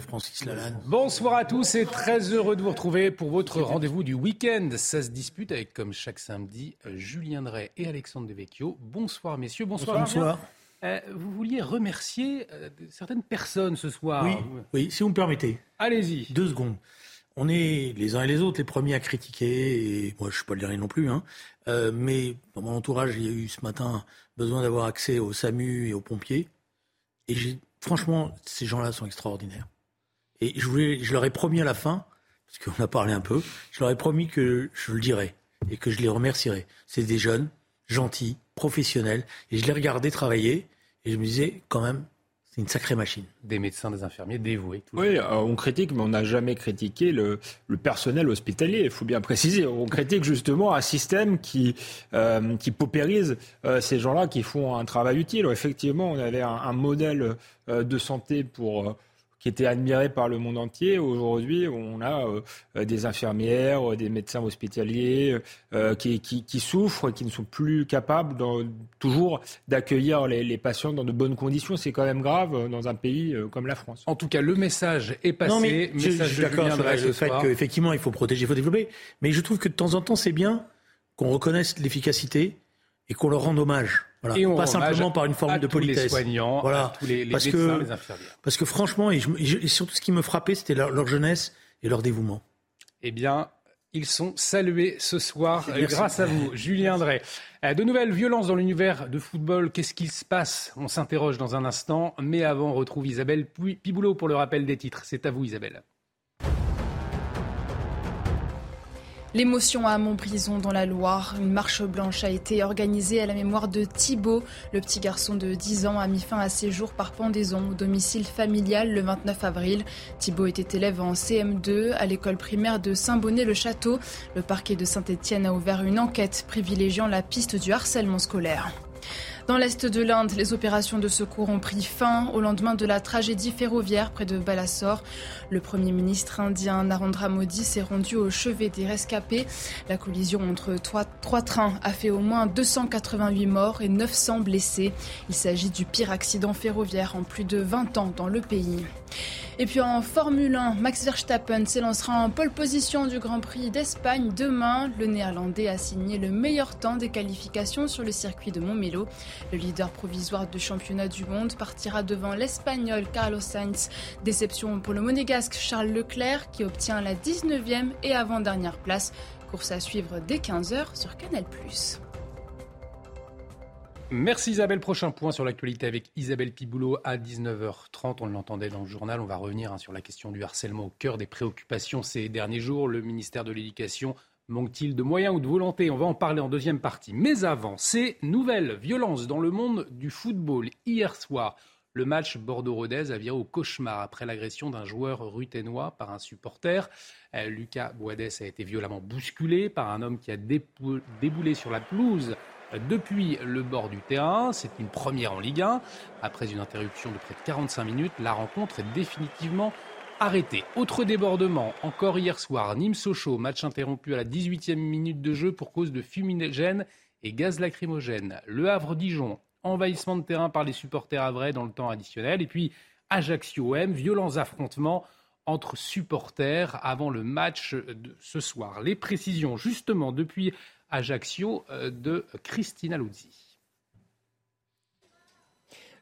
Francis Lalanne. Bonsoir à tous et très heureux de vous retrouver pour votre rendez-vous du week-end. Ça se dispute avec, comme chaque samedi, Julien Drey et Alexandre Devecchio. Bonsoir messieurs, bonsoir. Bonsoir. Euh, vous vouliez remercier euh, certaines personnes ce soir. Oui, oui, si vous me permettez. Allez-y. Deux secondes. On est les uns et les autres les premiers à critiquer, et moi je ne suis pas le dernier non plus, hein. Euh, mais dans mon entourage, il y a eu ce matin besoin d'avoir accès au SAMU et aux pompiers. Et franchement, ces gens-là sont extraordinaires. Et je, leur ai promis à la fin, parce qu'on a parlé un peu, je leur ai promis que je le dirais et que je les remercierais. C'est des jeunes, gentils, professionnels, et je les regardais travailler, et je me disais, quand même, c'est une sacrée machine. Des médecins, des infirmiers dévoués. Oui, euh, on critique, mais on n'a jamais critiqué le, le, personnel hospitalier, il faut bien préciser. On critique justement un système qui, euh, qui paupérise euh, ces gens-là qui font un travail utile. Effectivement, on avait un, un modèle euh, de santé pour qui était admiré par le monde entier. Aujourd'hui, on a euh, des infirmières, des médecins hospitaliers euh, qui, qui, qui, souffrent, qui ne sont plus capables dans, toujours d'accueillir les, les, patients dans de bonnes conditions. C'est quand même grave euh, dans un pays euh, comme la France. En tout cas, le message est passé. Non, mais message je, je suis d'accord sur le fait qu'effectivement, il faut protéger, il faut développer. Mais je trouve que de temps en temps, c'est bien qu'on reconnaisse l'efficacité et qu'on leur rende hommage. Voilà. Et on pas simplement par une forme de politesse. Les soignants, voilà. tous les, les parce médecins, que, les infirmières. Parce que franchement, et, je, et surtout ce qui me frappait, c'était leur, leur, jeunesse et leur dévouement. Eh bien, ils sont salués ce soir Merci. grâce à vous, Julien Drey. De nouvelles violences dans l'univers de football. Qu'est-ce qu'il se passe? On s'interroge dans un instant. Mais avant, on retrouve Isabelle Piboulot pour le rappel des titres. C'est à vous, Isabelle. L'émotion à Montbrison dans la Loire. Une marche blanche a été organisée à la mémoire de Thibault. Le petit garçon de 10 ans a mis fin à ses jours par pendaison au domicile familial le 29 avril. Thibault était élève en CM2 à l'école primaire de Saint-Bonnet-le-Château. Le parquet de Saint-Étienne a ouvert une enquête privilégiant la piste du harcèlement scolaire. Dans l'est de l'Inde, les opérations de secours ont pris fin au lendemain de la tragédie ferroviaire près de Balasore. Le Premier ministre indien Narendra Modi s'est rendu au chevet des rescapés. La collision entre trois, trois, trains a fait au moins 288 morts et 900 blessés. Il s'agit du pire accident ferroviaire en plus de 20 ans dans le pays. Et puis en Formule 1, Max Verstappen s'élancera en pole position du Grand Prix d'Espagne demain. Le Néerlandais a signé le meilleur temps des qualifications sur le circuit de Montmelo. Le leader provisoire du championnat du monde partira devant l'Espagnol Carlos Sainz. Déception pour le monégasque Charles Leclerc qui obtient la 19e et avant-dernière place. Course à suivre dès 15h sur Canal+. Merci Isabelle. Prochain point sur l'actualité avec Isabelle Piboulot à 19h30. On l'entendait dans le journal. On va revenir hein, sur la question du harcèlement au cœur des préoccupations ces derniers jours. Le ministère de l'Éducation manque-t-il de moyens ou de volonté? On va en parler en deuxième partie. Mais avant, ces nouvelles violences dans le monde du football. Hier soir, le match Bordeaux-Rodez a viré au cauchemar après l'agression d'un joueur ruténois par un supporter. Euh, Lucas Boades a été violemment bousculé par un homme qui a déboulé sur la pelouse depuis le bord du terrain. C'est une première en Ligue 1. Après une interruption de près de 45 minutes, la rencontre est définitivement arrêtée. Autre débordement, encore hier soir, Nîmes-Sochaux, match interrompu à la 18e minute de jeu pour cause de fumigène et gaz lacrymogène. Le Havre-Dijon, envahissement de terrain par les supporters havrais dans le temps additionnel. Et puis Ajaccio-M, violents affrontements entre supporters avant le match de ce soir. Les précisions justement depuis Ajaccio de Christina Luzzi.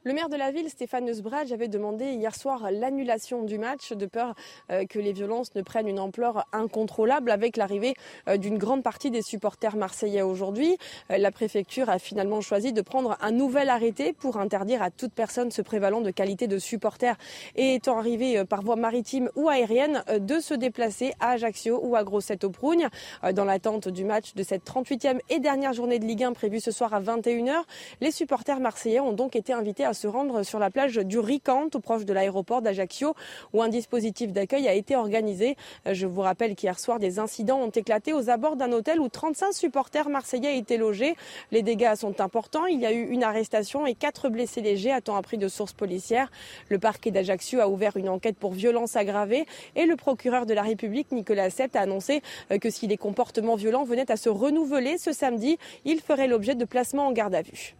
Le maire de la ville, Stéphane Eusbrage, avait demandé hier soir l'annulation du match de peur que les violences ne prennent une ampleur incontrôlable avec l'arrivée d'une grande partie des supporters marseillais aujourd'hui. La préfecture a finalement choisi de prendre un nouvel arrêté pour interdire à toute personne se prévalant de qualité de supporter et étant arrivé par voie maritime ou aérienne de se déplacer à Ajaccio ou à Grosseto-Prougne dans l'attente du match de cette 38e et dernière journée de Ligue 1 prévue ce soir à 21h. Les supporters marseillais ont donc été invités à se rendre sur la plage du Ricant, tout proche de l'aéroport d'Ajaccio, où un dispositif d'accueil a été organisé. Je vous rappelle qu'hier soir, des incidents ont éclaté aux abords d'un hôtel où 35 supporters marseillais étaient logés. Les dégâts sont importants. Il y a eu une arrestation et quatre blessés légers, à temps appris de sources policières. Le parquet d'Ajaccio a ouvert une enquête pour violence aggravée et le procureur de la République, Nicolas Sept, a annoncé que si les comportements violents venaient à se renouveler ce samedi, il ferait l'objet de placement en garde à vue.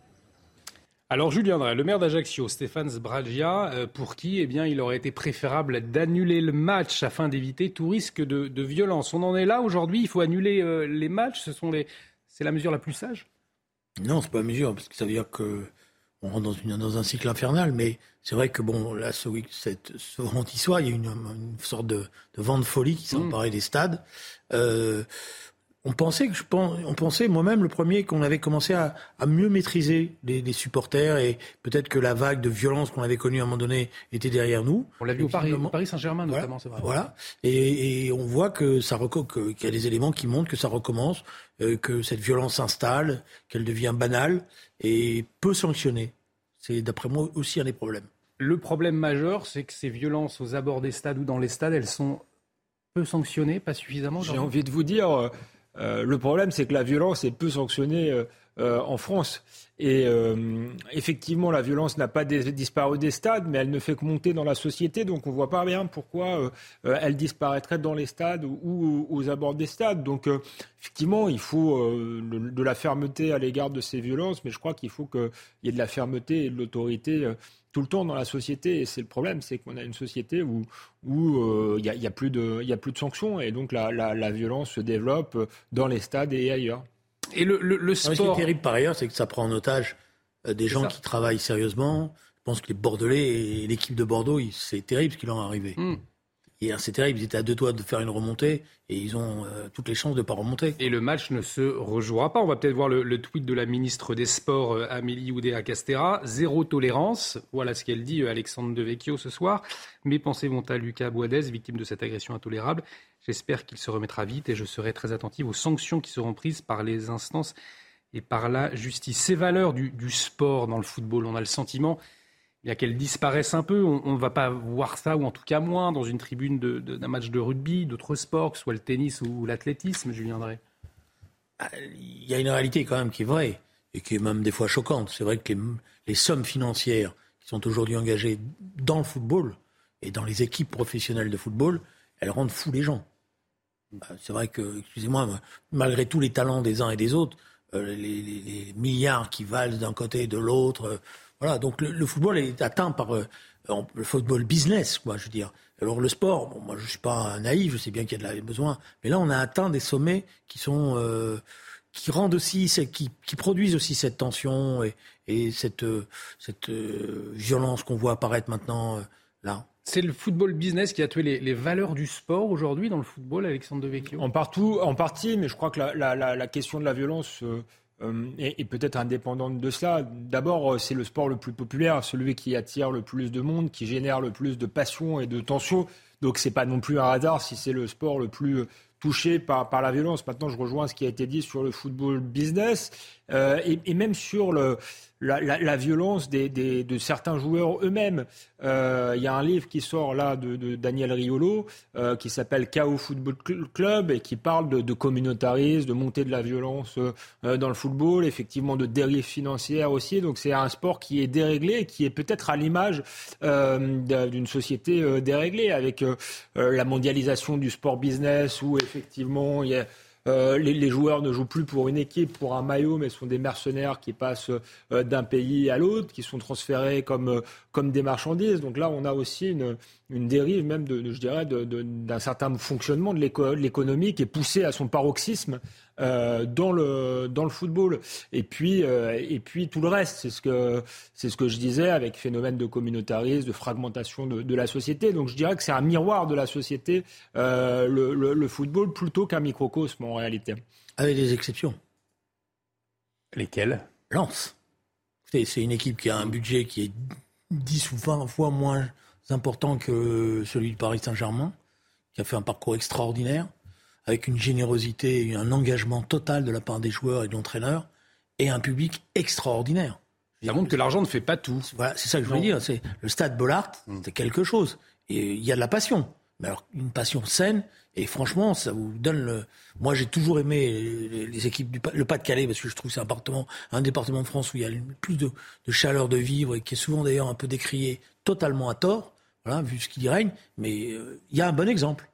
Alors Julien Drey, le maire d'Ajaccio, Stéphane Sbragia, euh, pour qui eh bien, il aurait été préférable d'annuler le match afin d'éviter tout risque de, violence. On en est là aujourd'hui, il faut annuler euh, les matchs, ce sont les... c'est la mesure la plus sage? Non, c'est pas la mesure, parce que ça veut dire que on rentre dans, une, dans un cycle infernal, mais c'est vrai que bon, là, ce, cette, ce vendredi soir, il y a une, une sorte de, de, vent de folie qui s'est mmh. emparé des stades. Euh, on pensait que je pense, on pensait moi-même le premier qu'on avait commencé à, mieux maîtriser les, supporters et peut-être que la vague de violence qu'on avait connue à un moment donné était derrière nous. On l'a vu au Paris, Paris Saint-Germain notamment, c'est vrai. Voilà, et, on voit que ça qu'il y a des éléments qui montrent que ça recommence, euh, que cette violence s'installe, qu'elle devient banale et peu sanctionnée. C'est d'après moi aussi un des problèmes. Le problème majeur, c'est que ces violences aux abords des stades ou dans les stades, elles sont peu sanctionnées, pas suffisamment. J'ai envie de vous dire, euh, le problème, c'est que la violence est peu sanctionnée euh, euh, en France. Et effectivement, la violence n'a pas disparu des stades, mais elle ne fait que monter dans la société. Donc on ne voit pas bien pourquoi elle disparaîtrait dans les stades ou, aux abords des stades. Donc effectivement, il faut de la fermeté à l'égard de ces violences, mais je crois qu'il faut qu'il y ait de la fermeté et de l'autorité tout le temps dans la société. Et c'est le problème, c'est qu'on a une société où il n'y a, y a, plus de sanctions et donc la, violence se développe dans les stades et ailleurs. Et le, le, sport. Ce qui est terrible par ailleurs, c'est que ça prend en otage euh, des gens qui travaillent sérieusement. Je pense que les Bordelais et l'équipe de Bordeaux, c'est terrible ce qui leur est arrivé. Hmm. Hier, c'est terrible. Ils étaient à deux doigts de faire une remontée et ils ont euh, toutes les chances de ne pas remonter. Et le match ne se rejouera pas. On va peut-être voir le, tweet de la ministre des Sports, euh, Amélie Oudéa-Castera. Zéro tolérance. Voilà ce qu'elle dit, euh, Alexandre Devecchio, ce soir. Mes pensées vont à Lucas Boadès, victime de cette agression intolérable. J'espère qu'il se remettra vite et je serai très attentive aux sanctions qui seront prises par les instances et par la justice. Ces valeurs du sport dans le football, on a le sentiment a qu'elles disparaissent un peu. On ne va pas voir ça, ou en tout cas moins, dans une tribune d'un match de rugby, d'autres sports, que ce soit le tennis ou l'athlétisme, Julien Drey. Ah, il y a une réalité quand même qui est vraie, et qui est même des fois choquante. C'est vrai que les, sommes financières qui sont aujourd'hui engagées dans le football et dans les équipes professionnelles de football, elles rendent fous les gens. Bah, c'est vrai que, excusez-moi, malgré tous les talents des uns et des autres, euh, les, les, milliards qui valent d'un côté et de l'autre, voilà, donc le, football est atteint par euh, le football business, quoi, je veux dire. Alors le sport, bon, moi je suis pas naïf, je sais bien qu'il y a de la besoin, mais là on a atteint des sommets qui sont euh, qui rendent aussi, qui, qui, produisent aussi cette tension et, et cette euh, cette violence qu'on voit apparaître maintenant là. C'est le football business qui a tué les, les valeurs du sport aujourd'hui dans le football, Alexandre Devecchio? En partout, en partie, mais je crois que la, la, la question de la violence euh, et, peut-être indépendante de cela. D'abord, euh, c'est le sport le plus populaire, celui qui attire le plus de monde, qui génère le plus de passion et de tension. Donc, c'est pas non plus un hasard si c'est le sport le plus touché par, la violence. Maintenant, je rejoins ce qui a été dit sur le football business euh, et, même sur le, la, la, la violence des, des, de certains joueurs eux-mêmes. Euh, il y a un livre qui sort là de, de Daniel Riolo euh, qui s'appelle Chaos Football Club et qui parle de, de communautarisme, de montée de la violence euh, dans le football, effectivement de dérives financières aussi. Donc c'est un sport qui est déréglé qui est peut-être à l'image euh, d'une société euh, déréglée avec la mondialisation du sport business où effectivement il y a euh, les, joueurs ne jouent plus pour une équipe, pour un maillot, mais sont des mercenaires qui passent euh, d'un pays à l'autre, qui sont transférés comme, euh, comme des marchandises. Donc là, on a aussi une, une dérive même, de, je dirais, d'un certain fonctionnement de l'économie qui est poussé à son paroxysme dans le dans le football. Et puis euh, et puis tout le reste, c'est ce que c'est ce que je disais avec phénomène de communautarisme, de fragmentation de, de la société. Donc je dirais que c'est un miroir de la société euh, le, le, football plutôt qu'un microcosme en réalité. Avec des exceptions. Lesquelles? Lance. C'est une équipe qui a un budget qui est 10 ou 20 fois moins important que celui du Paris Saint-Germain, qui a fait un parcours extraordinaire, avec une générosité et un engagement total de la part des joueurs et de l'entraîneur, et un public extraordinaire. Ça montre que l'argent ne fait pas tout. Voilà, c'est ça que je voulais dire. C'est le stade Bollard, mm. c'est quelque chose. Et il y a de la passion. Mais alors une passion saine. Et franchement, ça vous donne le. Moi, j'ai toujours aimé les, équipes du le Pas-de-Calais parce que je trouve que c'est un département, un département de France où il y a plus de, de chaleur de vivre et qui est souvent d'ailleurs un peu décrié totalement à tort. Voilà, vu ce qui y règne. Mais euh, il y a un bon exemple.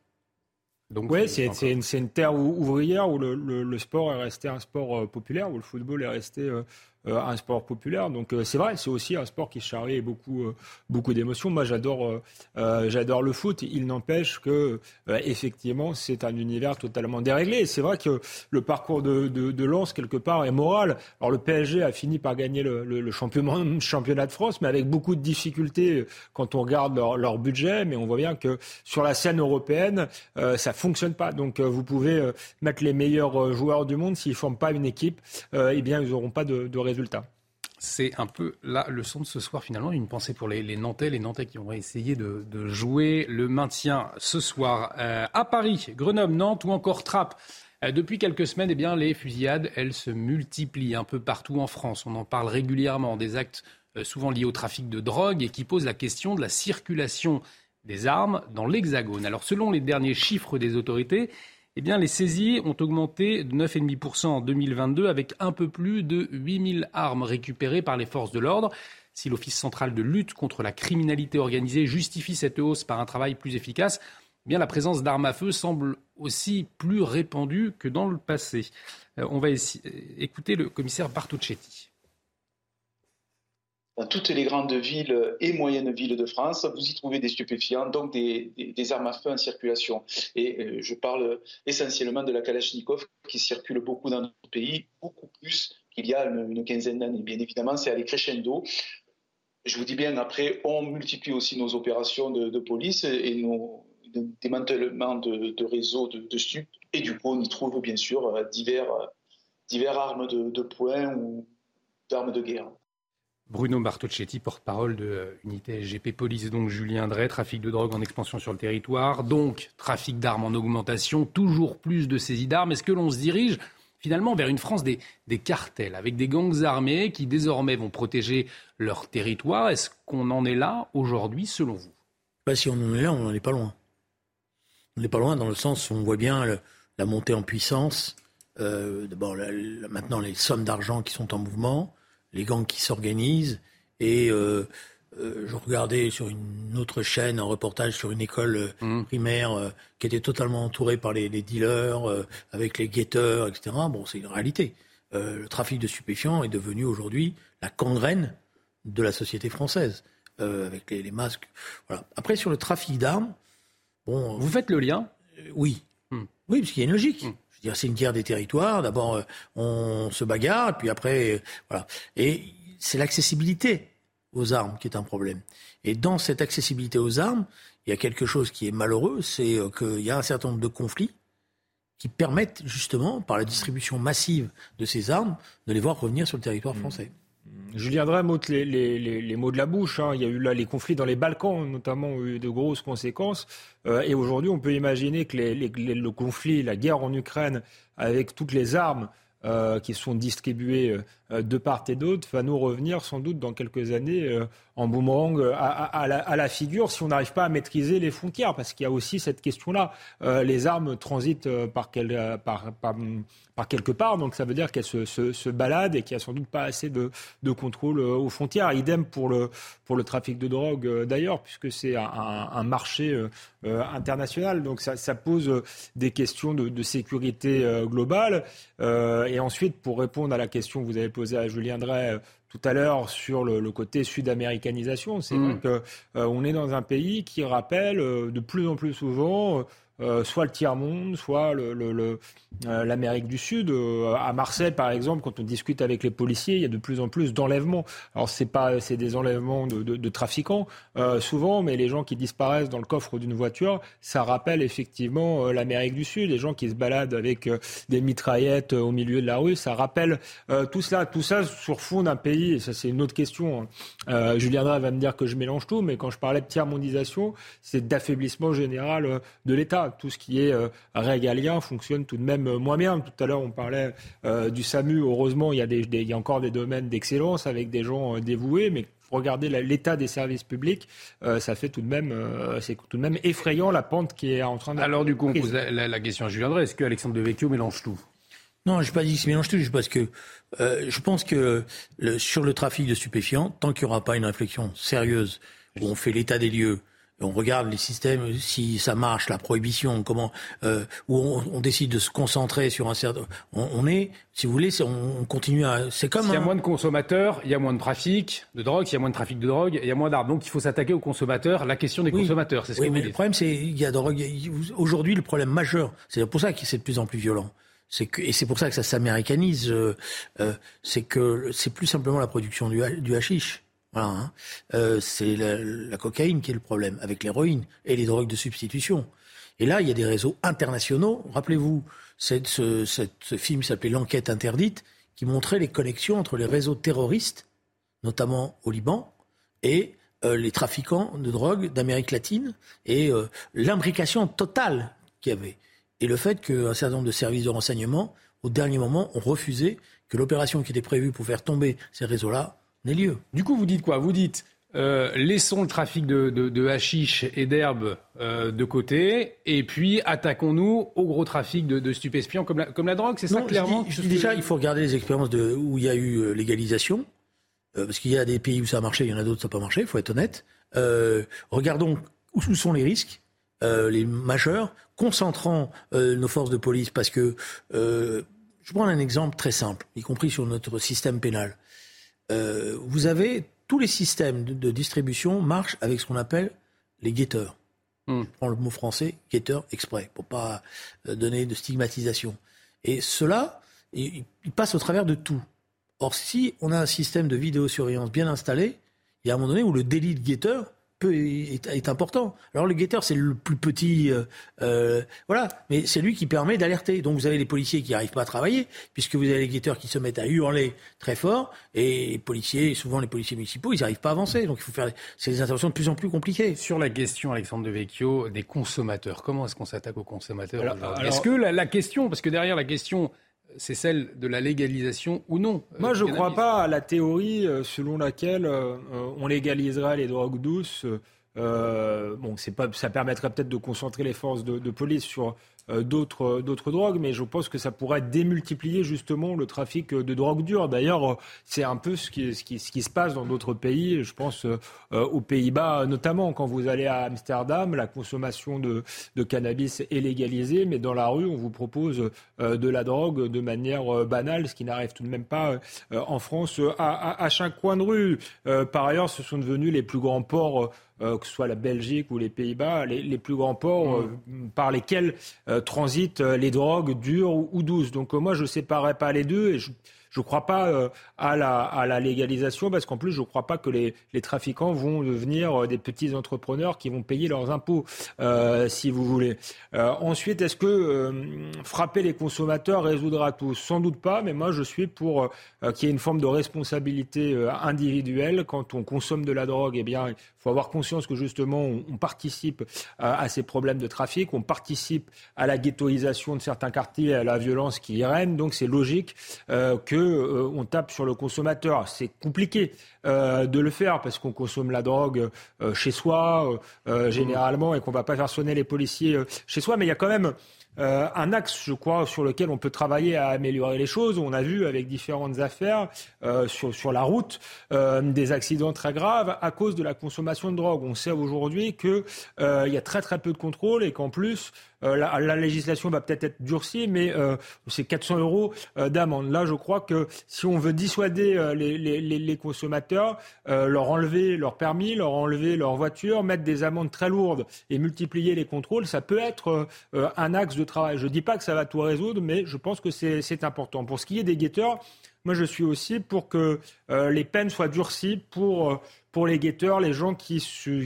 Donc oui, c'est une, une, terre ouvrière où le, le, le, sport est resté un sport euh, populaire, où le football est resté euh, euh, un sport populaire. Donc euh, c'est vrai, c'est aussi un sport qui charrie beaucoup, euh, beaucoup d'émotions. Moi, j'adore, j'adore le foot. Il n'empêche que effectivement, c'est un univers totalement déréglé. C'est vrai que le parcours de, de, Lens quelque part est moral. Alors le PSG a fini par gagner le, championnat, de France, mais avec beaucoup de difficultés quand on regarde leur, budget. Mais on voit bien que sur la scène européenne, ça fonctionne pas. Donc vous pouvez mettre les meilleurs joueurs du monde s'ils forment pas une équipe, eh bien ils n'auront pas de, de c'est un peu la leçon de ce soir finalement, une pensée pour les, Nantais, les Nantais qui ont essayé de, jouer le maintien ce soir euh, à Paris, Grenoble, Nantes ou encore Trappes. Euh, depuis quelques semaines, eh bien, les fusillades, elles se multiplient un peu partout en France. On en parle régulièrement, des actes euh, souvent liés au trafic de drogue et qui posent la question de la circulation des armes dans l'Hexagone. Alors selon les derniers chiffres des autorités, eh bien, les saisies ont augmenté de 9,5% en 2022 avec un peu plus de 8000 armes récupérées par les forces de l'ordre. Si l'Office central de lutte contre la criminalité organisée justifie cette hausse par un travail plus efficace, eh bien, la présence d'armes à feu semble aussi plus répandue que dans le passé. Euh, on va écouter le commissaire Bartocchetti dans toutes les grandes villes et moyennes villes de France, vous y trouvez des stupéfiants, donc des, armes à feu en circulation. Et euh, je parle essentiellement de la Kalachnikov qui circule beaucoup dans notre pays, beaucoup plus qu'il y a une, quinzaine d'années. Bien évidemment, c'est allé crescendo. Je vous dis bien, après, on multiplie aussi nos opérations de, police et nos démantèlements de, réseaux de, de stupes. Et du coup, on y trouve bien sûr divers, divers armes de poing ou d'armes de guerre. Bruno Bartocchetti, porte-parole de l'unité SGP Police, donc Julien Drey, trafic de drogue en expansion sur le territoire, donc trafic d'armes en augmentation, toujours plus de saisies d'armes. Est-ce que l'on se dirige finalement vers une France des, cartels, avec des gangs armés qui désormais vont protéger leur territoire? Est-ce qu'on en est là aujourd'hui, selon vous? Bah, Si on en est là, on n'en est pas loin. On n'est pas loin dans le sens où on voit bien la montée en puissance, euh, d'abord maintenant les sommes d'argent qui sont en mouvement, les gangs qui s'organisent. Et euh, euh, je regardais sur une autre chaîne un reportage sur une école euh, mmh. primaire qui était totalement entourée par les, dealers, avec les guetteurs, etc. Bon, c'est une réalité. le trafic de stupéfiants est devenu aujourd'hui la gangrène de la société française, avec les, masques. Voilà. Après, sur le trafic d'armes, bon. Vous faites le lien? Oui. Mmh. Oui, parce qu'il y a une logique. Mmh c'est une guerre des territoires. D'abord, euh, on se bagarre, puis après, euh, voilà. Et c'est l'accessibilité aux armes qui est un problème. Et dans cette accessibilité aux armes, il y a quelque chose qui est malheureux, c'est euh, qu'il y a un certain nombre de conflits qui permettent justement, par la distribution massive de ces armes, de les voir revenir sur le territoire mmh. français. Julien Drey les, les, mots de la bouche. Hein. Il y a eu là les conflits dans les Balkans, notamment, ont eu de grosses conséquences. Euh, et aujourd'hui, on peut imaginer que le conflit, la guerre en Ukraine, avec toutes les armes euh, qui sont distribuées euh, de part et d'autre, va nous revenir sans doute dans quelques années en boomerang à, la, figure si on n'arrive pas à maîtriser les frontières. Parce qu'il y a aussi cette question-là. les armes transitent par, quel, par, par par quelque part. Donc ça veut dire qu'elle se, se, se, balade et qu'il n'y a sans doute pas assez de, contrôle euh, aux frontières. Idem pour le, pour le trafic de drogue euh, d'ailleurs, puisque c'est un, marché euh, international. Donc ça, pose des questions de sécurité globale. et ensuite, pour répondre à la question que vous avez posée à Julien Drey tout à l'heure sur le, le côté sud-américanisation, c'est mmh. vrai qu'on est dans un pays qui rappelle de plus en plus souvent euh, soit le tiers-monde, soit euh, l'Amérique du Sud. Euh, à Marseille, par exemple, quand on discute avec les policiers, il y a de plus en plus d'enlèvements. Alors, c'est pas, c'est des enlèvements de, trafiquants, souvent, mais les gens qui disparaissent dans le coffre d'une voiture, ça rappelle effectivement l'Amérique du Sud. Les gens qui se baladent avec des mitraillettes au milieu de la rue, ça rappelle tout cela. Tout ça sur fond d'un pays, et ça, c'est une autre question. Hein. Julien va me dire que je mélange tout, mais quand je parlais de tiers-mondisation, c'est d'affaiblissement général de l'État Tout ce qui est régalien fonctionne tout de même moins bien. Tout à l'heure, on parlait du SAMU. Heureusement, il y, a des, il y a encore des domaines d'excellence avec des gens dévoués, mais regardez l'état des services publics, ça fait tout de même, c'est tout de même effrayant la pente qui est en train de. Alors du coup, on pose la, question à Julien Drey est-ce qu'Alexandre Devecchio mélange tout? Non, je n'ai pas dit qu'il se mélange tout, parce que euh, je pense que le, sur le trafic de stupéfiants, tant qu'il n'y aura pas une réflexion sérieuse, où on fait l'état des lieux, on regarde les systèmes, si ça marche, la prohibition, comment, euh, où on, on, décide de se concentrer sur un certain, on, on est, si vous voulez, on, continue à, c'est comme. S'il y a moins de consommateurs, il y a moins de trafic de drogue. S'il y a moins de trafic de drogue, il y a moins d'armes. Donc il faut s'attaquer aux consommateurs. La question des consommateurs, c'est ce oui, que mais le problème, c'est il y a drogue. Aujourd'hui, le problème majeur, c'est pour ça que c'est de plus en plus violent c'est que, et c'est pour ça que ça s'américanise, euh, euh, c'est que c'est plus simplement la production du, du hashish. Voilà, hein. euh, c'est la, cocaïne qui est le problème, avec l'héroïne et les drogues de substitution. Et là, il y a des réseaux internationaux. Rappelez-vous, ce, ce film s'appelait L'enquête interdite, qui montrait les connexions entre les réseaux terroristes, notamment au Liban, et euh, les trafiquants de drogue d'Amérique latine, et euh, l'imbrication totale qu'il y avait et le fait qu'un certain nombre de services de renseignement, au dernier moment, ont refusé que l'opération qui était prévue pour faire tomber ces réseaux-là Du coup, vous dites quoi? Vous dites euh, laissons le trafic de, de, hashish et d'herbe euh, de côté, et puis attaquons-nous au gros trafic de, de stupéfiants comme la, comme la drogue, c'est ça clairement? je dis, Déjà, il faut regarder les expériences de, où il y a eu euh, légalisation, parce qu'il y a des pays où ça a marché, il y en a d'autres où ça n'a pas marché, il faut être honnête. regardons où sont les risques, les majeurs, concentrant nos forces de police parce que je prends un exemple très simple, y compris sur notre système pénal. Euh, vous avez tous les systèmes de, distribution marchent avec ce qu'on appelle les guetteurs. Hmm. Je prends le mot français, guetteur exprès, pour pas donner de stigmatisation. Et cela, il, passe au travers de tout. Or, si on a un système de vidéosurveillance bien installé, il y a un moment donné où le délit de guetteur est, important. Alors le guetteur, c'est le plus petit, euh, euh, voilà, mais c'est lui qui permet d'alerter. Donc vous avez les policiers qui n'arrivent pas à travailler, puisque vous avez les guetteurs qui se mettent à hurler très fort, et les policiers, souvent les policiers municipaux, ils n'arrivent pas à avancer. Donc il faut faire, c'est des interventions de plus en plus compliquées. Sur la question, Alexandre Devecchio, des consommateurs, comment est-ce qu'on s'attaque aux consommateurs Est-ce que la question, parce que derrière la question c'est celle de la légalisation ou non. Euh, Moi, je ne crois pas à la théorie euh, selon laquelle euh, on légalisera les drogues douces. bon, c'est pas, ça permettrait peut-être de concentrer les forces de police sur d'autres d'autres drogues, mais je pense que ça pourrait démultiplier justement le trafic de drogue dure. D'ailleurs, c'est un peu ce qui, ce qui, ce qui se passe dans d'autres pays. Je pense euh, aux Pays-Bas notamment. Quand vous allez à Amsterdam, la consommation de, de, cannabis est légalisée, mais dans la rue, on vous propose euh, de la drogue de manière banale, ce qui n'arrive tout de même pas en France à, à, chaque coin de rue. par ailleurs, ce sont devenus les plus grands ports euh, que ce soit la Belgique ou les Pays-Bas, les, plus grands ports euh, par lesquels euh, transitent les drogues dures ou, douces. Donc moi, je ne séparerais pas les deux et je, ne crois pas euh, à, la, à, la, légalisation parce qu'en plus, je ne crois pas que les, les, trafiquants vont devenir euh, des petits entrepreneurs qui vont payer leurs impôts, euh, si vous voulez. ensuite, est-ce que frapper les consommateurs résoudra tout? Sans doute pas, mais moi, je suis pour qu'il y ait une forme de responsabilité individuelle. Quand on consomme de la drogue, eh bien, faut avoir conscience que justement, on, on participe à ces problèmes de trafic, on participe à la ghettoisation de certains quartiers, à la violence qui y règne. Donc, c'est logique que euh, on tape sur le consommateur. C'est compliqué euh, de le faire parce qu'on consomme la drogue euh, chez soi généralement et qu'on va pas faire sonner les policiers chez soi. Mais il y a quand même euh, un axe, je crois, sur lequel on peut travailler à améliorer les choses. On a vu avec différentes affaires euh, sur, sur la route euh, des accidents très graves à cause de la consommation de drogue. On sait aujourd'hui qu'il y a très très peu de contrôle et qu'en plus la, la, législation va peut-être être durcie, mais c'est 400 euros d'amende. Là, je crois que si on veut dissuader les, les, les, consommateurs, leur enlever leur permis, leur enlever leur voiture, mettre des amendes très lourdes et multiplier les contrôles, ça peut être un axe de travail. Je ne dis pas que ça va tout résoudre, mais je pense que c'est important. Pour ce qui est des guetteurs, moi je suis aussi pour que euh, les peines soient durcies pour, euh, pour les guetteurs, les gens qui,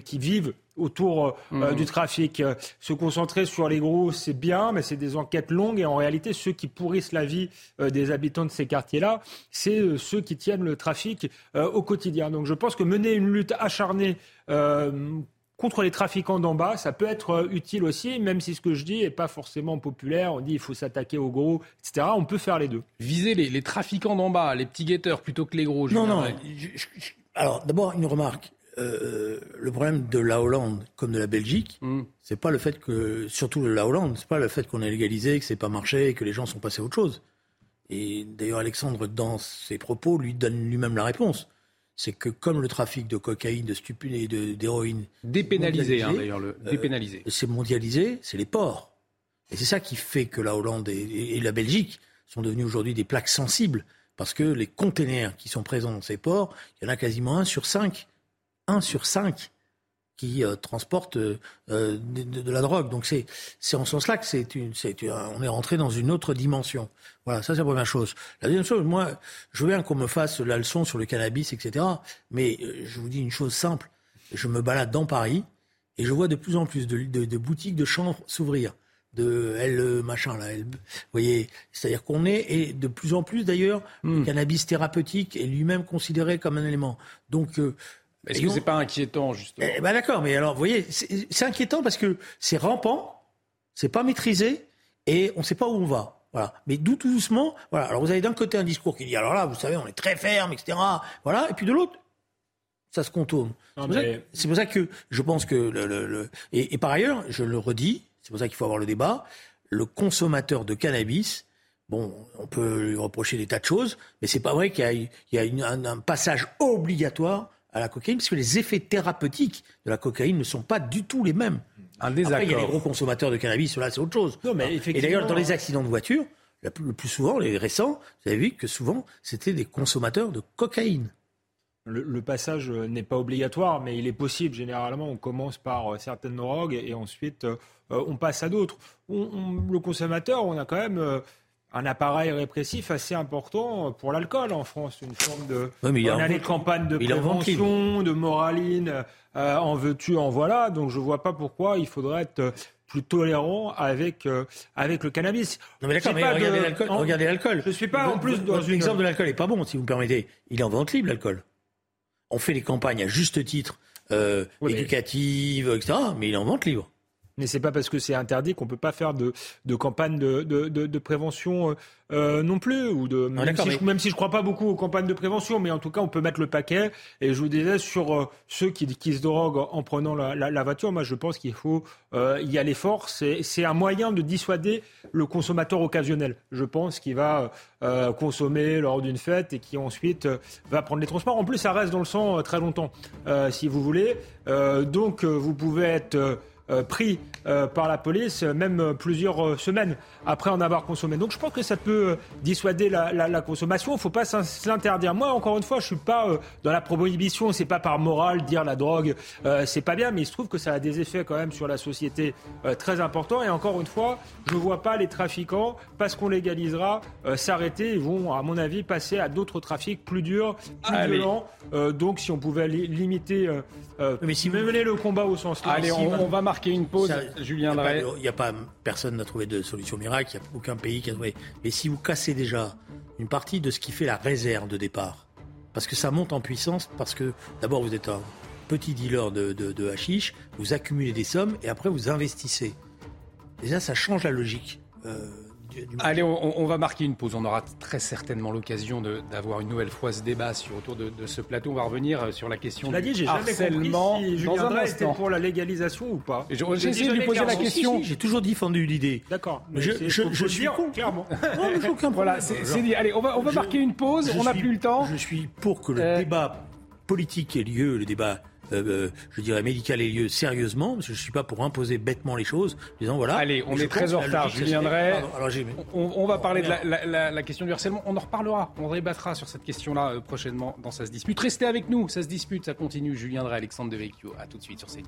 qui vivent autour euh, mmh. du trafic. Se concentrer sur les gros, c'est bien, mais c'est des enquêtes longues et en réalité, ceux qui pourrissent la vie des habitants de ces quartiers-là, c'est ceux qui tiennent le trafic au quotidien. Donc je pense que mener une lutte acharnée contre les trafiquants d'en bas, ça peut être euh, utile aussi, même si ce que je dis n'est pas forcément populaire. On dit il faut s'attaquer aux gros, etc. On peut faire les deux. Viser les, trafiquants d'en bas, les petits guetteurs plutôt que les gros. Non, non. alors d'abord une remarque. Euh, le problème de la Hollande comme de la Belgique, hmm. c'est pas le fait que, surtout de la Hollande, c'est pas le fait qu'on ait légalisé, que c'est pas marché, que les gens sont passés à autre chose. Et d'ailleurs, Alexandre, dans ses propos, lui donne lui-même la réponse c'est que comme le trafic de cocaïne, de stupéfiants, d'héroïne... Dépénalisé, hein, d'ailleurs, le euh, dépénalisé. c'est mondialisé, c'est les ports. Et c'est ça qui fait que la Hollande et, la Belgique sont devenus aujourd'hui des plaques sensibles, parce que les containers qui sont présents dans ces ports, il y en a quasiment un sur cinq. Un sur cinq qui euh, transportent euh, de, la drogue. Donc c'est en ce sens-là que c'est une, on est rentré dans une autre dimension. Voilà, ça c'est la première chose. La deuxième chose, moi, je veux bien qu'on me fasse la leçon sur le cannabis, etc. Mais euh, je vous dis une chose simple. Je me balade dans Paris et je vois de plus en plus de, de, boutiques de chambres s'ouvrir de L machin là, vous voyez, c'est-à-dire qu'on est et de plus en plus d'ailleurs, le hmm. cannabis thérapeutique est lui-même considéré comme un élément. Donc est-ce que c'est pas inquiétant, justement? Eh ben D'accord, mais alors, vous voyez, c'est inquiétant parce que c'est rampant, c'est pas maîtrisé, et on ne sait pas où on va. Voilà. Mais tout doucement, voilà. Alors vous avez d'un côté un discours qui dit, alors là, vous savez, on est très ferme, etc. Voilà. Et puis de l'autre, ça se contourne. C'est pour, ça que je pense que le, et, par ailleurs, je le redis, c'est pour ça qu'il faut avoir le débat. Le consommateur de cannabis, bon, on peut lui reprocher des tas de choses, mais c'est pas vrai qu'il y a, un, passage obligatoire à la cocaïne, parce que les effets thérapeutiques de la cocaïne ne sont pas du tout les mêmes. Un désaccord. Après, il y a les gros consommateurs de cannabis, là, c'est autre chose. Non, mais Et d'ailleurs, dans les accidents de voiture, le plus souvent, les récents, vous avez vu que souvent, c'était des consommateurs de cocaïne. Le, passage n'est pas obligatoire, mais il est possible. Généralement, on commence par euh, certaines drogues et ensuite euh, on passe à d'autres. le consommateur, on a quand même euh, un appareil répressif assez important pour l'alcool en France, une forme de. on a les campagnes de prévention, de moraline, euh, en veux-tu, en voilà. Donc je vois pas pourquoi il faudrait être plus tolérant avec euh, avec le cannabis. Non mais d'accord, mais regardez l'alcool. Regardez l'alcool. Je suis pas en plus dans l'exemple de l'alcool est pas bon, si vous me permettez. Il est en vente libre l'alcool. On fait les campagnes à juste titre euh, éducatives, etc. Mais il est en vente libre. Mais c'est pas parce que c'est interdit qu'on peut pas faire de, de campagne de, de, de, prévention euh, euh, non plus. Ou de, même, si je, même, si je, crois pas beaucoup aux campagnes de prévention, mais en tout cas, on peut mettre le paquet. Et je vous disais, sur euh, ceux qui, qui, se droguent en prenant la, la, voiture, moi je pense qu'il faut y aller fort. C'est un moyen de dissuader le consommateur occasionnel. Je pense qu'il va consommer lors d'une fête et qui ensuite va prendre les transports. En plus, ça reste dans le sang très longtemps, si vous voulez. donc, vous pouvez être euh, pris euh, par la police, même euh, plusieurs semaines après en avoir consommé. Donc je pense que ça peut dissuader la, consommation. Il ne faut pas s'interdire. Moi, encore une fois, je ne suis pas dans la prohibition. C'est pas par morale dire la drogue, c'est pas bien, mais il se trouve que ça a des effets quand même sur la société très importants. Et encore une fois, je ne vois pas les trafiquants, parce qu'on légalisera, s'arrêter. Ils vont, à mon avis, passer à d'autres trafics plus durs, plus violents. donc si on pouvait limiter, mais si vous menez le combat au sens Allez, on, va marquer une pause. Julien Il n'y a, pas, personne n'a trouvé de solution miracle. Il n'y a aucun pays qui a trouvé. Mais si vous cassez déjà une partie de ce qui fait la réserve de départ, parce que ça monte en puissance, parce que d'abord vous êtes un petit dealer de, de, hashish, vous accumulez des sommes et après vous investissez. Déjà, ça change la logique. Euh, Allez, on, va marquer une pause. On aura très certainement l'occasion d'avoir une nouvelle fois ce débat sur, autour de, ce plateau. On va revenir euh, sur la question du dit, harcèlement si dans un pour la légalisation ou pas. J'ai essayé de lui poser la question. J'ai toujours défendu l'idée. D'accord. Je, je, suis con. Clairement. Voilà, c'est dit. Allez, on va, on va marquer une pause. on n'a plus le temps. Je suis pour que le euh, débat politique ait lieu, le débat euh, euh, je dirais, médical ait lieu sérieusement, parce que je ne suis pas pour imposer bêtement les choses, disant voilà. Allez, on est très en retard, je viendrai. on, va parler de la, question du harcèlement, on en reparlera, on débattra sur cette question-là euh, prochainement dans Ça se dispute. Restez avec nous, ça se dispute, ça continue. Julien Drey, Alexandre Devecchio, à tout de suite sur CNews.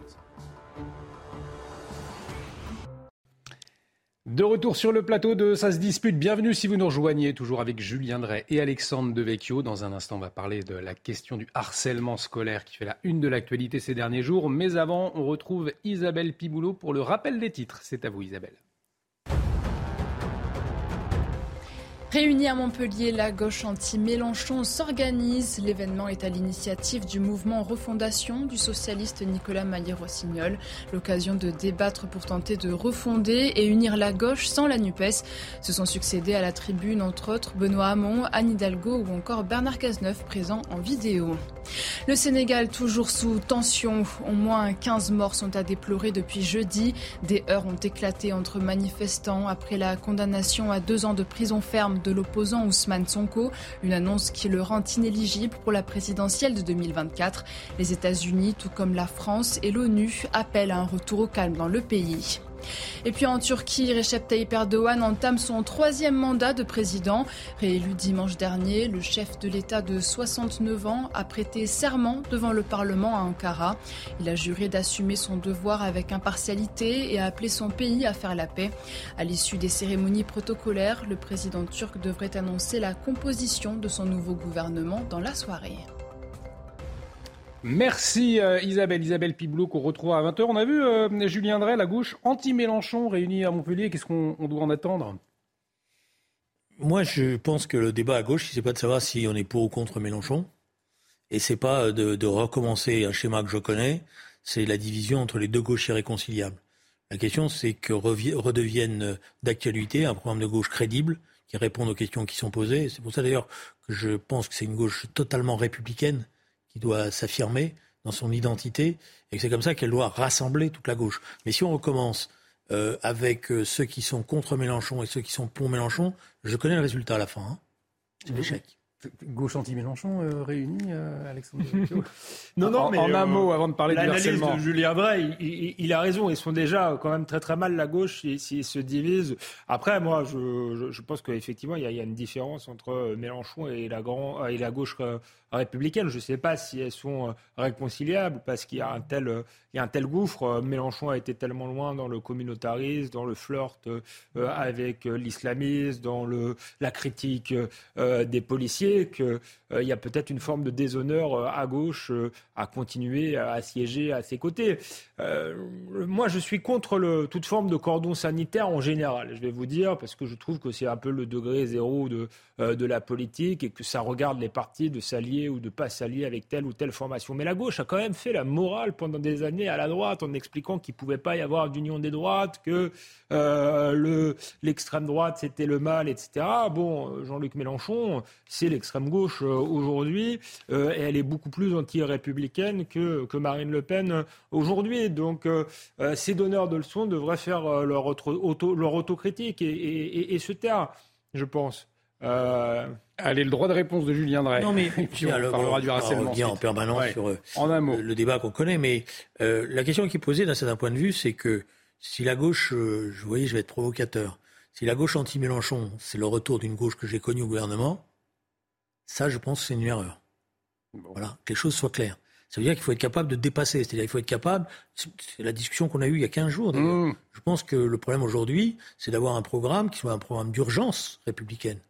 De retour sur le plateau de Ça se dispute. Bienvenue si vous nous rejoignez, toujours avec Julien Drey et Alexandre Devecchio. Dans un instant, on va parler de la question du harcèlement scolaire qui fait la une de l'actualité ces derniers jours. Mais avant, on retrouve Isabelle Piboulot pour le rappel des titres. C'est à vous, Isabelle. Réunie à Montpellier, la gauche anti-Mélenchon s'organise. L'événement est à l'initiative du mouvement Refondation du socialiste Nicolas Maillé-Rossignol. L'occasion de débattre pour tenter de refonder et unir la gauche sans la NUPES. Se sont succédés à la tribune, entre autres, Benoît Hamon, Anne Hidalgo ou encore Bernard Cazeneuve, présents en vidéo. Le Sénégal toujours sous tension. Au moins 15 morts sont à déplorer depuis jeudi. Des heurts ont éclaté entre manifestants après la condamnation à deux ans de prison ferme de l'opposant Ousmane Sonko, une annonce qui le rend inéligible pour la présidentielle de 2024. Les États-Unis, tout comme la France et l'ONU, appellent à un retour au calme dans le pays. Et puis en Turquie, Recep Tayyip Erdogan entame son troisième mandat de président. Réélu dimanche dernier, le chef de l'État de 69 ans a prêté serment devant le Parlement à Ankara. Il a juré d'assumer son devoir avec impartialité et a appelé son pays à faire la paix. À l'issue des cérémonies protocolaires, le président turc devrait annoncer la composition de son nouveau gouvernement dans la soirée. Merci euh, Isabelle. Isabelle Piboulot qu'on retrouve à 20h. On a vu euh, Julien Drey, la gauche anti-Mélenchon réunie à Montpellier. Qu'est-ce qu'on doit en attendre? Moi, je pense que le débat à gauche, c'est pas de savoir si on est pour ou contre Mélenchon. Et c'est pas euh, de, de, recommencer un schéma que je connais. C'est la division entre les deux gauches irréconciliables. La question, c'est que redevienne d'actualité un programme de gauche crédible qui réponde aux questions qui sont posées. C'est pour ça d'ailleurs que je pense que c'est une gauche totalement républicaine qui doit s'affirmer dans son identité et que c'est comme ça qu'elle doit rassembler toute la gauche. Mais si on recommence euh, avec euh, ceux qui sont contre Mélenchon et ceux qui sont pour Mélenchon, je connais le résultat à la fin. Hein. C'est l'échec. Gauche anti-Mélenchon euh, réunie, euh, Alexandre Non, non, mais en un mot avant de parler du harcèlement. de Julien Drey, il, il, a raison. Ils sont déjà quand même très très mal la gauche s'ils se divisent. Après, moi, je, je, je pense qu'effectivement, il, il, y a une différence entre Mélenchon et la, grand, et la gauche républicaine. Je ne sais pas si elles sont réconciliables parce qu'il y a un tel, il y a un tel gouffre. Mélenchon a été tellement loin dans le communautarisme, dans le flirt avec l'islamisme, dans le, la critique des policiers qu'il euh, y a peut-être une forme de déshonneur euh, à gauche euh, à continuer à siéger à ses côtés. moi, je suis contre toute forme de cordon sanitaire en général, je vais vous dire, parce que je trouve que c'est un peu le degré zéro de, de la politique et que ça regarde les partis de s'allier ou de pas s'allier avec telle ou telle formation. Mais la gauche a quand même fait la morale pendant des années à la droite en expliquant qu'il ne pouvait pas y avoir d'union des droites, que le, l'extrême droite c'était le mal, etc. Bon, Jean-Luc Mélenchon, c'est l'extrême gauche euh, aujourd'hui, euh, et elle est beaucoup plus anti-républicaine que, Marine Le Pen euh, aujourd'hui. Donc ces donneurs de leçons devraient faire leur, auto, leur autocritique et, se taire, je pense. Allez, le droit de réponse de Julien Drey. Non, mais puis on alors, parlera du harcèlement. en permanence sur en un mot. Le, débat qu'on connaît, mais la question qui est posée d'un certain point de vue, c'est que si la gauche, je, vous voyez, je vais être provocateur, si la gauche anti-Mélenchon, c'est le retour d'une gauche que j'ai connue au gouvernement, ça, je pense que c'est une erreur. Voilà, que les choses soient claires. Ça veut dire qu'il faut être capable de dépasser. C'est-à-dire qu'il faut être capable. C'est la discussion qu'on a eue il y a 15 jours. Mmh. Je pense que le problème aujourd'hui, c'est d'avoir un programme qui soit un programme d'urgence républicaine.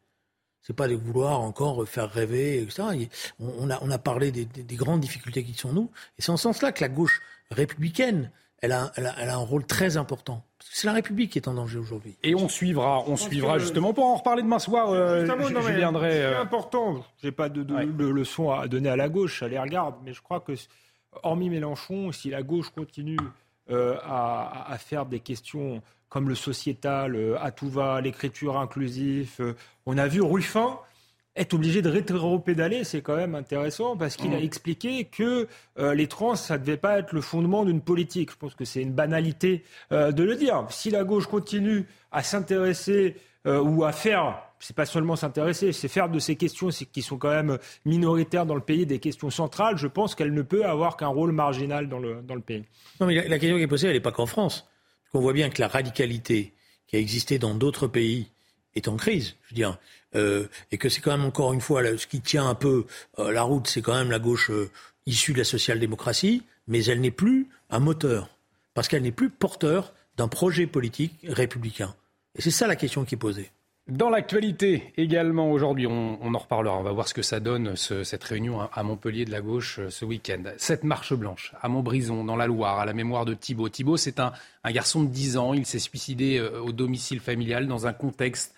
C'est pas de vouloir encore faire rêver, etc. On a, on a parlé des, des, grandes difficultés qui sont nous. Et c'est en ce sens-là que la gauche républicaine elle a, elle, a, elle a, un rôle très important. C'est la République qui est en danger aujourd'hui. Et on suivra, on suivra justement pour en reparler demain soir. Euh, je, viendrai. C'est euh, important. J'ai pas de, de, leçon à donner à la gauche, à les regarde, mais je crois que, hormis Mélenchon, si la gauche continue euh, à, à, faire des questions comme le sociétal, euh, à tout va, l'écriture inclusive, on a vu Ruffin être obligé de rétro-pédaler, c'est quand même intéressant parce qu'il a mmh. expliqué que euh, les trans, ça ne devait pas être le fondement d'une politique. Je pense que c'est une banalité euh, de le dire. Si la gauche continue à s'intéresser euh, ou à faire, c'est pas seulement s'intéresser, c'est faire de ces questions qui sont quand même minoritaires dans le pays des questions centrales, je pense qu'elle ne peut avoir qu'un rôle marginal dans le, dans le pays. Non, mais la, question qui est posée, elle n'est pas qu'en France. On voit bien que la radicalité qui a existé dans d'autres pays est en crise. Je veux dire, euh, et que c'est quand même encore une fois ce qui tient un peu euh, la route, c'est quand même la gauche issue de la social-démocratie, mais elle n'est plus un moteur, parce qu'elle n'est plus porteur d'un projet politique républicain. Et c'est ça la question qui est posée. Dans l'actualité également aujourd'hui, on, en reparlera. On va voir ce que ça donne cette réunion à Montpellier de la gauche ce week-end. Cette marche blanche à Montbrison, dans la Loire, à la mémoire de Thibault. Thibault, c'est un, un, garçon de 10 ans. Il s'est suicidé au domicile familial dans un contexte